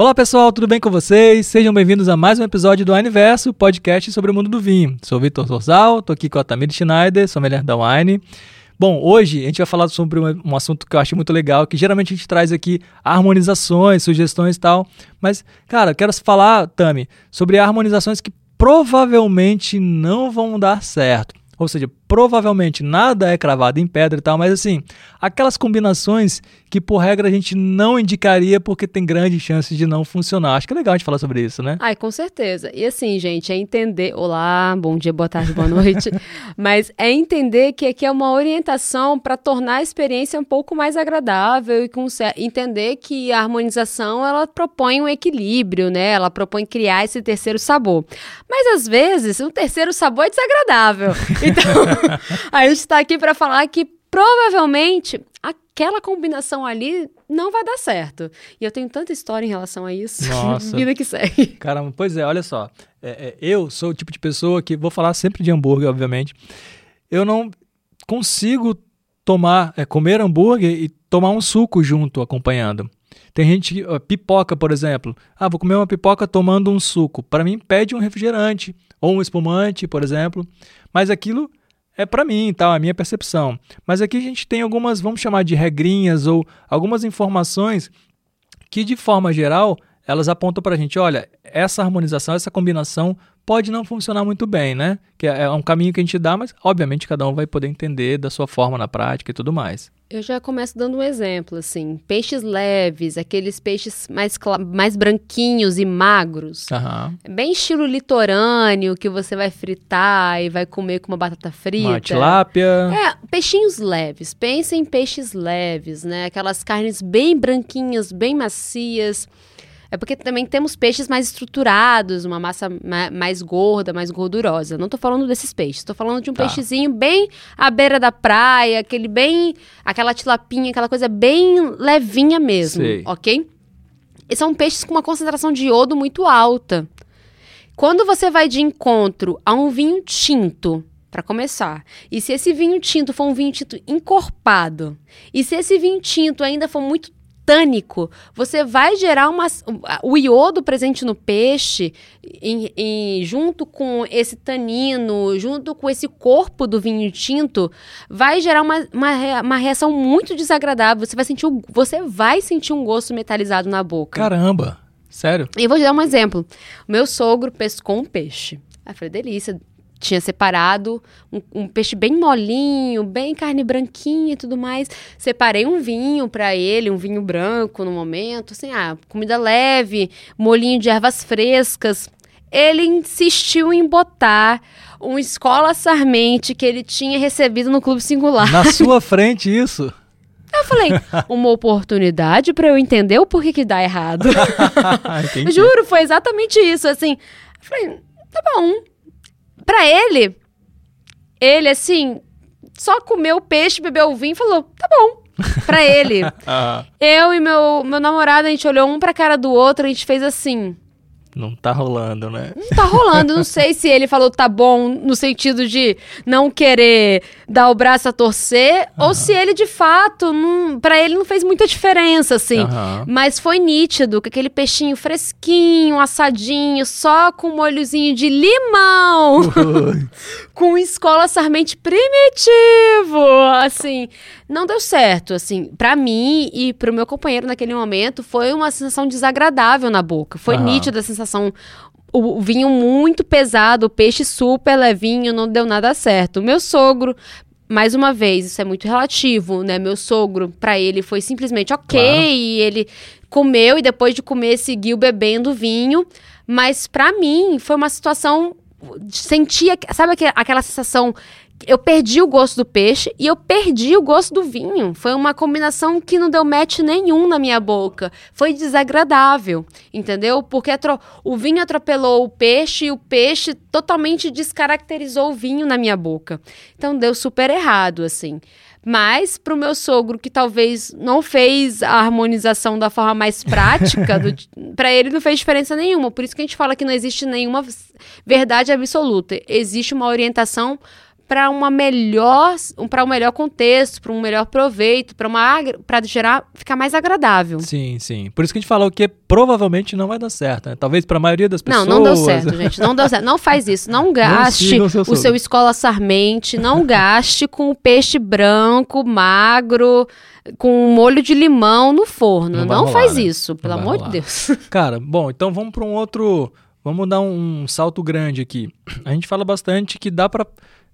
Olá pessoal, tudo bem com vocês? Sejam bem-vindos a mais um episódio do Aniverso, podcast sobre o mundo do vinho. Sou o Vitor Sorzal, tô aqui com a Tamir Schneider, sommelier da Wine. Bom, hoje a gente vai falar sobre um, um, assunto que eu acho muito legal, que geralmente a gente traz aqui harmonizações, sugestões e tal. Mas, cara, eu quero falar, Tami, sobre harmonizações que provavelmente não vão dar certo. Ou seja, provavelmente nada é cravado em pedra e tal, mas assim, aquelas combinações que por regra a gente não indicaria porque tem grandes chances de não funcionar. Acho que é legal a gente falar sobre isso, né? Ai, com certeza. E assim, gente, é entender. Olá, bom dia, boa tarde, boa noite. mas é entender que aqui é uma orientação para tornar a experiência um pouco mais agradável e com entender que a harmonização ela propõe um equilíbrio, né? Ela propõe criar esse terceiro sabor. Mas às vezes, um terceiro sabor é desagradável. Então, a gente está aqui para falar que provavelmente aquela combinação ali não vai dar certo. E eu tenho tanta história em relação a isso. Nossa. Vida que segue. Caramba, pois é, olha só. É, é, eu sou o tipo de pessoa que, vou falar sempre de hambúrguer, obviamente. Eu não consigo tomar, é, comer hambúrguer e tomar um suco junto, acompanhando. Tem gente que, pipoca, por exemplo. Ah, vou comer uma pipoca tomando um suco. Para mim, pede um refrigerante ou um espumante, por exemplo. Mas aquilo é para mim, tá? A minha percepção. Mas aqui a gente tem algumas, vamos chamar de regrinhas ou algumas informações que, de forma geral, elas apontam para a gente, olha, essa harmonização, essa combinação pode não funcionar muito bem, né? Que é, é um caminho que a gente dá, mas obviamente cada um vai poder entender da sua forma na prática e tudo mais. Eu já começo dando um exemplo, assim, peixes leves, aqueles peixes mais, mais branquinhos e magros, uhum. bem estilo litorâneo, que você vai fritar e vai comer com uma batata frita. Uma tilápia. É, peixinhos leves, pensem em peixes leves, né, aquelas carnes bem branquinhas, bem macias, é porque também temos peixes mais estruturados, uma massa mais gorda, mais gordurosa. Não tô falando desses peixes, tô falando de um tá. peixezinho bem à beira da praia, aquele bem. aquela tilapinha, aquela coisa bem levinha mesmo, Sei. ok? E são peixes com uma concentração de iodo muito alta. Quando você vai de encontro a um vinho tinto, para começar. E se esse vinho tinto for um vinho tinto encorpado, e se esse vinho tinto ainda for muito tânico, você vai gerar uma, o iodo presente no peixe, em, em, junto com esse tanino, junto com esse corpo do vinho tinto, vai gerar uma, uma, uma reação muito desagradável. Você vai sentir, o, você vai sentir um gosto metalizado na boca. Caramba! Sério? E vou te dar um exemplo. O meu sogro pescou um peixe. Aí falei, delícia, tinha separado um, um, peixe bem molinho, bem carne branquinha e tudo mais. Separei um vinho para ele, um vinho branco no momento, assim, ah, comida leve, molinho de ervas frescas. Ele insistiu em botar um escola sarmente que ele tinha recebido no Clube Singular. Na sua frente, isso? Eu falei, uma oportunidade para eu entender o porquê que dá errado. Juro, foi exatamente isso. Assim, eu falei, tá bom, Pra ele, ele assim, só comeu o peixe, bebeu o vinho e falou: tá bom. Pra ele. Eu e meu, meu namorado, a gente olhou um pra cara do outro, a gente fez assim. Não tá rolando, né? Não tá rolando. Não sei se ele falou tá bom no sentido de não querer dar o braço a torcer, uhum. ou se ele de fato, não, para ele não fez muita diferença, assim. Uhum. Mas foi nítido que aquele peixinho fresquinho, assadinho, só com molhozinho de limão, com escola sarmente primitivo, assim, não deu certo, assim. para mim e pro meu companheiro naquele momento, foi uma sensação desagradável na boca. Foi uhum. nítida a sensação sensação o, o vinho muito pesado, o peixe super levinho, não deu nada certo. O meu sogro, mais uma vez, isso é muito relativo, né? Meu sogro, para ele, foi simplesmente ok, claro. ele comeu e depois de comer seguiu bebendo vinho. Mas para mim, foi uma situação. Sentia, sabe aquela sensação eu perdi o gosto do peixe e eu perdi o gosto do vinho. Foi uma combinação que não deu match nenhum na minha boca. Foi desagradável, entendeu? Porque o vinho atropelou o peixe e o peixe totalmente descaracterizou o vinho na minha boca. Então deu super errado, assim. Mas para o meu sogro, que talvez não fez a harmonização da forma mais prática, para ele não fez diferença nenhuma. Por isso que a gente fala que não existe nenhuma verdade absoluta. Existe uma orientação para uma melhor, para um melhor contexto, para um melhor proveito, para uma para gerar ficar mais agradável. Sim, sim. Por isso que a gente falou que provavelmente não vai dar certo, né? Talvez para a maioria das pessoas. Não, não deu certo, gente. Não deu certo. Não faz isso. Não gaste não seu o seu escola sarmente, não gaste com peixe branco, magro, com molho de limão no forno. Não, não rolar, faz né? isso, pelo amor rolar. de Deus. Cara, bom, então vamos para um outro, vamos dar um salto grande aqui. A gente fala bastante que dá para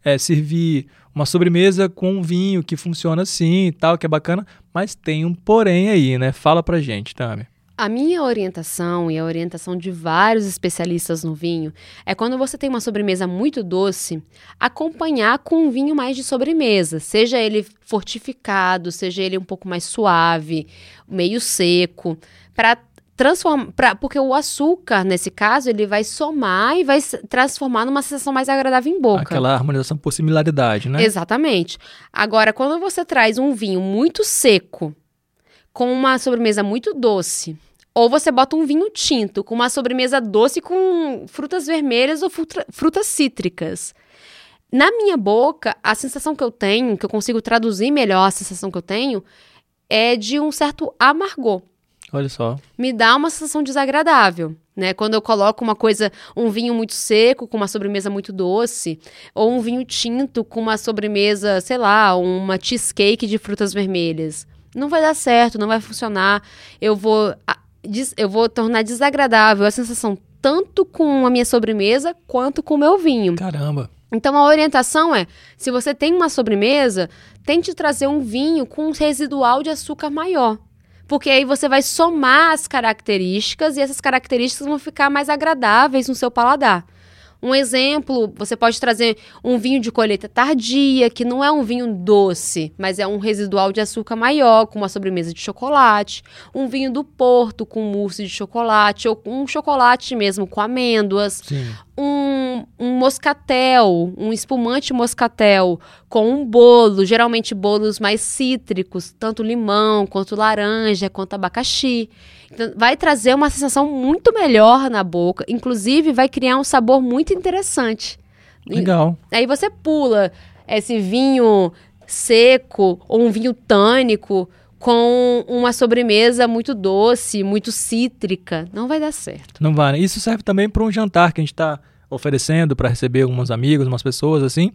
é, servir uma sobremesa com um vinho que funciona assim e tal, que é bacana, mas tem um porém aí, né? Fala pra gente, Tami. A minha orientação e a orientação de vários especialistas no vinho é quando você tem uma sobremesa muito doce, acompanhar com um vinho mais de sobremesa, seja ele fortificado, seja ele um pouco mais suave, meio seco, para transformar, porque o açúcar, nesse caso, ele vai somar e vai transformar numa sensação mais agradável em boca. Aquela harmonização por similaridade, né? Exatamente. Agora, quando você traz um vinho muito seco com uma sobremesa muito doce, ou você bota um vinho tinto com uma sobremesa doce com frutas vermelhas ou fruta, frutas cítricas. Na minha boca, a sensação que eu tenho, que eu consigo traduzir melhor a sensação que eu tenho, é de um certo amargor. Olha só. Me dá uma sensação desagradável, né? Quando eu coloco uma coisa, um vinho muito seco com uma sobremesa muito doce, ou um vinho tinto com uma sobremesa, sei lá, uma cheesecake de frutas vermelhas. Não vai dar certo, não vai funcionar. Eu vou eu vou tornar desagradável a sensação tanto com a minha sobremesa quanto com o meu vinho. Caramba. Então a orientação é, se você tem uma sobremesa, tente trazer um vinho com um residual de açúcar maior porque aí você vai somar as características e essas características vão ficar mais agradáveis no seu paladar. Um exemplo, você pode trazer um vinho de colheita tardia, que não é um vinho doce, mas é um residual de açúcar maior, com uma sobremesa de chocolate. Um vinho do Porto com mousse de chocolate, ou um chocolate mesmo com amêndoas. Sim um, um moscatel, um espumante moscatel com um bolo, geralmente bolos mais cítricos, tanto limão quanto laranja, quanto abacaxi. Então, vai trazer uma sensação muito melhor na boca, inclusive vai criar um sabor muito interessante. Legal. E, aí você pula esse vinho seco ou um vinho tânico com uma sobremesa muito doce, muito cítrica. Não vai dar certo. Não vai. Né? Isso serve também para um jantar que a gente está oferecendo para receber alguns amigos, umas pessoas assim.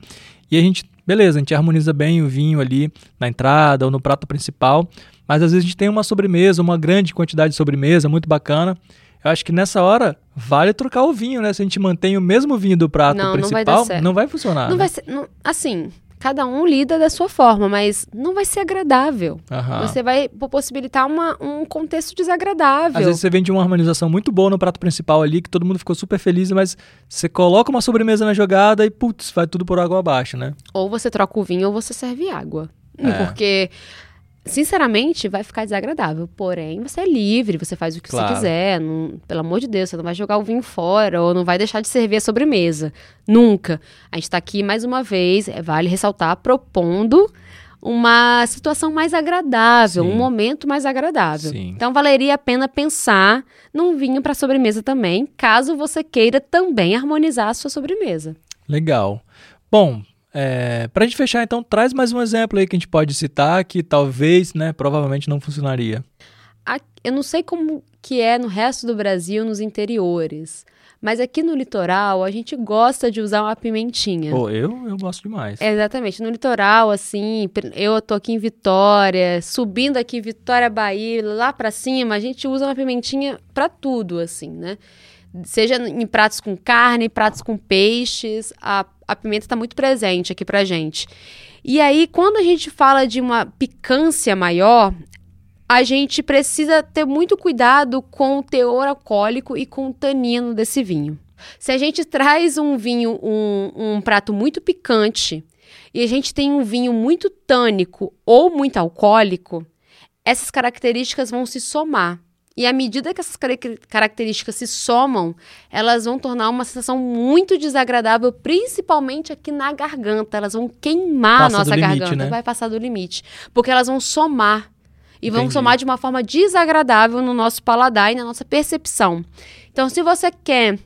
E a gente, beleza, a gente harmoniza bem o vinho ali na entrada ou no prato principal. Mas às vezes a gente tem uma sobremesa, uma grande quantidade de sobremesa, muito bacana. Eu acho que nessa hora vale trocar o vinho, né? Se a gente mantém o mesmo vinho do prato não, principal, não vai, não vai funcionar. Não né? vai ser, não, assim, cada um lida da sua forma, mas não vai ser agradável. Uhum. Você vai possibilitar uma, um contexto desagradável. Às vezes você vende uma harmonização muito boa no prato principal ali, que todo mundo ficou super feliz, mas você coloca uma sobremesa na jogada e, putz, vai tudo por água abaixo, né? Ou você troca o vinho ou você serve água. É. Porque sinceramente, vai ficar desagradável. Porém, você é livre, você faz o que claro. você quiser. Não, pelo amor de Deus, você não vai jogar o vinho fora ou não vai deixar de servir a sobremesa. Nunca. A gente está aqui mais uma vez, é, vale ressaltar, propondo uma situação mais agradável, Sim. um momento mais agradável. Sim. Então, valeria a pena pensar num vinho para sobremesa também, caso você queira também harmonizar a sua sobremesa. Legal. Bom, é, para a gente fechar, então, traz mais um exemplo aí que a gente pode citar que talvez, né, provavelmente não funcionaria. Eu não sei como que é no resto do Brasil, nos interiores, mas aqui no litoral a gente gosta de usar uma pimentinha. Oh, eu, eu gosto demais. É, exatamente. No litoral, assim, eu tô aqui em Vitória, subindo aqui Vitória, Bahia, lá para cima, a gente usa uma pimentinha para tudo, assim, né? Seja em pratos com carne, pratos com peixes, a a pimenta está muito presente aqui pra gente. E aí, quando a gente fala de uma picância maior, a gente precisa ter muito cuidado com o teor alcoólico e com o tanino desse vinho. Se a gente traz um vinho, um, um prato muito picante, e a gente tem um vinho muito tânico ou muito alcoólico, essas características vão se somar. E à medida que essas características se somam, elas vão tornar uma sensação muito desagradável, principalmente aqui na garganta. Elas vão queimar Passa a nossa limite, garganta, né? vai passar do limite. Porque elas vão somar. E Entendi. vão somar de uma forma desagradável no nosso paladar e na nossa percepção. Então, se você quer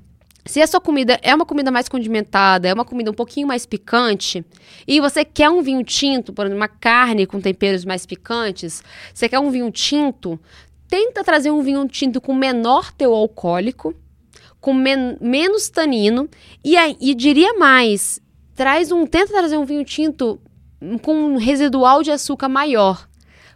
Se a sua comida é uma comida mais condimentada, é uma comida um pouquinho mais picante, e você quer um vinho tinto, por exemplo, uma carne com temperos mais picantes, você quer um vinho tinto, tenta trazer um vinho tinto com menor teor alcoólico, com men menos tanino, e, aí, e diria mais, traz um, tenta trazer um vinho tinto com um residual de açúcar maior.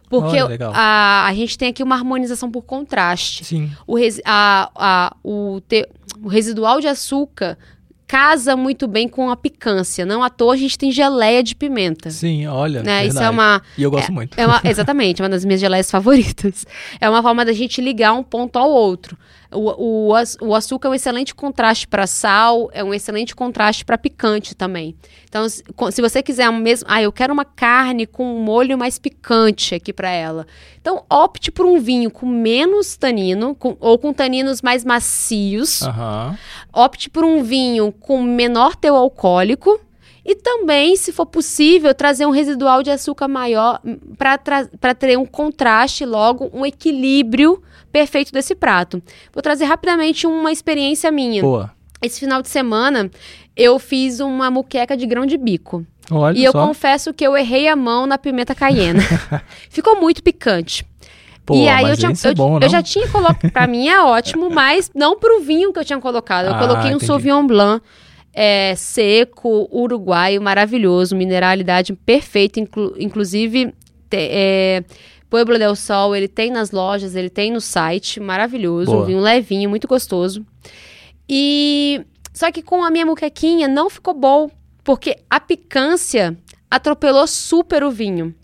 Porque Olha, a, a gente tem aqui uma harmonização por contraste. Sim. O, res, a, a, o, te, o residual de açúcar casa muito bem com a picância. Não à toa a gente tem geleia de pimenta. Sim, olha. Né? Isso é uma. E eu gosto é, muito. É uma, exatamente, uma das minhas geleias favoritas. É uma forma da gente ligar um ponto ao outro. O, o, o açúcar é um excelente contraste para sal, é um excelente contraste para picante também. Então, se, se você quiser um mesmo. Ah, eu quero uma carne com um molho mais picante aqui para ela. Então, opte por um vinho com menos tanino, com, ou com taninos mais macios. Uhum. Opte por um vinho com menor teor alcoólico. E também, se for possível, trazer um residual de açúcar maior para ter um contraste, logo, um equilíbrio perfeito desse prato. Vou trazer rapidamente uma experiência minha. Boa. Esse final de semana, eu fiz uma muqueca de grão de bico. Olha e eu só. confesso que eu errei a mão na pimenta caiena. Ficou muito picante. Pô, e aí eu, tinha, é eu, bom, eu, já tinha colocado. Pra mim é ótimo, mas não pro vinho que eu tinha colocado. Eu ah, coloquei um entendi. Sauvignon Blanc é, seco, uruguaio, maravilhoso, mineralidade perfeita, inclu, inclusive. Te, é, Pueblo del Sol, ele tem nas lojas, ele tem no site, maravilhoso, Boa. um vinho levinho, muito gostoso. E só que com a minha muquequinha não ficou bom, porque a picância atropelou super o vinho.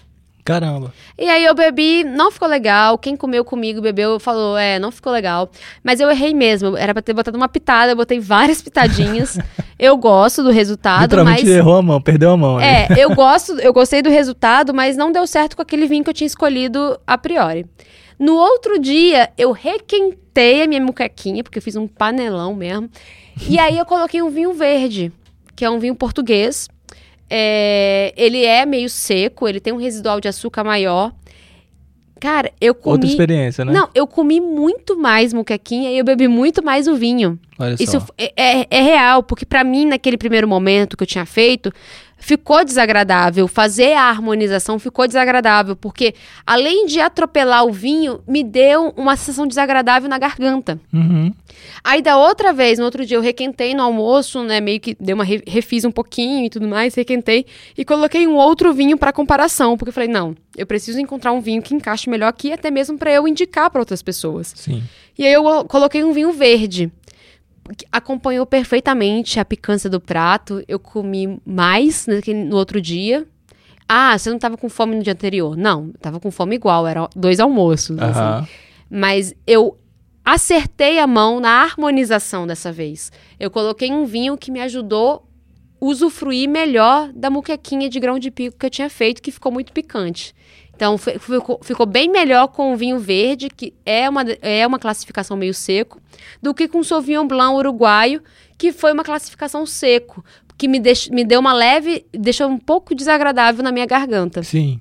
Caramba. E aí eu bebi, não ficou legal. Quem comeu comigo, bebeu, falou, é, não ficou legal. Mas eu errei mesmo. Era pra ter botado uma pitada, eu botei várias pitadinhas. eu gosto do resultado, Literalmente mas. errou a mão, perdeu a mão. né? É, eu gosto, eu gostei do resultado, mas não deu certo com aquele vinho que eu tinha escolhido a priori. No outro dia, eu requentei a minha muquequinha, porque eu fiz um panelão mesmo. E aí eu coloquei um vinho verde, que é um vinho português. É, ele é meio seco, ele tem um residual de açúcar maior. Cara, eu comi. Outra experiência, né? Não, eu comi muito mais muquequinha e eu bebi muito mais o vinho. Olha Isso é, é- é real, porque pra mim, naquele primeiro momento que eu tinha feito, ficou desagradável. Fazer a harmonização ficou desagradável, porque além de atropelar o vinho, me deu uma sensação desagradável na garganta. Uhum. Aí da outra vez, no outro dia, eu requentei no almoço, né? Meio que dei uma re- refiz um pouquinho e tudo mais, requentei e coloquei um outro vinho pra comparação, porque eu falei, não, eu preciso encontrar um vinho que encaixe melhor aqui, até mesmo pra eu indicar pra outras pessoas. Sim. E aí eu coloquei um vinho verde. Que Acompanhou perfeitamente a picância do prato. Eu comi mais naquele- no outro dia. Ah, você não tava com fome no dia anterior? Não, eu tava com fome igual, eram dois almoços. assim. Aham. Mas eu acertei a mão na harmonização dessa vez. Eu coloquei um vinho que me ajudou a usufruir melhor da muquequinha de grão de pico que eu tinha feito, que ficou muito picante. Então, fi- ficou, ficou bem melhor com o vinho verde, que é uma, é uma classificação meio seco, do que com o Sauvignon Blanc uruguaio, que foi uma classificação seco, que me, deix, me deu uma leve, deixou um pouco desagradável na minha garganta. Sim.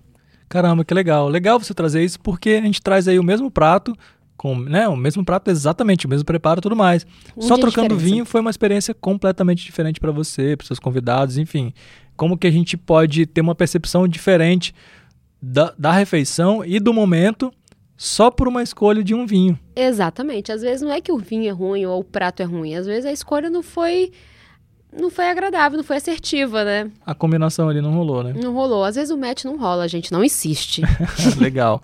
Caramba, que legal. Legal você trazer isso porque a gente traz aí o mesmo prato, com, né, o mesmo prato exatamente, o mesmo preparo e tudo mais. Um Só trocando vinho foi uma experiência completamente diferente para você, para seus convidados, enfim. Como que a gente pode ter uma percepção diferente da, da refeição e do momento só por uma escolha de um vinho. Exatamente. Às vezes não é que o vinho é ruim ou o prato é ruim. Às vezes a escolha não foi não foi agradável, não foi assertiva, né? A combinação ali não rolou, né? Não rolou. Às vezes o match não rola, a gente não insiste. Legal.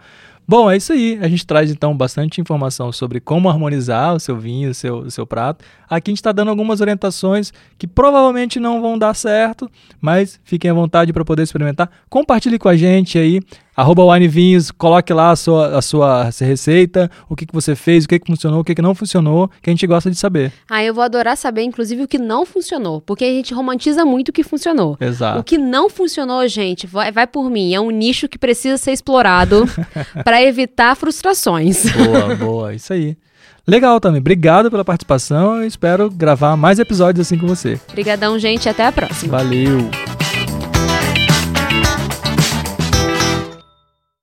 Bom, é isso aí. A gente traz então bastante informação sobre como harmonizar o seu vinho, o seu, o seu prato. Aqui a gente está dando algumas orientações que provavelmente não vão dar certo, mas fiquem à vontade para poder experimentar. Compartilhe com a gente aí, arroba winevinhos, coloque lá a sua, a sua receita, o que, que você fez, o que, que funcionou, o que, que não funcionou, que a gente gosta de saber. ah, eu vou adorar saber, inclusive, o que não funcionou. Porque a gente romantiza muito o que funcionou. O Exato. que não funcionou, gente, vai, vai por mim. É um nicho que precisa ser explorado para evitar frustrações. Boa, boa, isso aí. Legal também. Obrigado pela participação. Eu espero gravar mais episódios assim com você. Obrigadão, gente. Até a próxima. Valeu!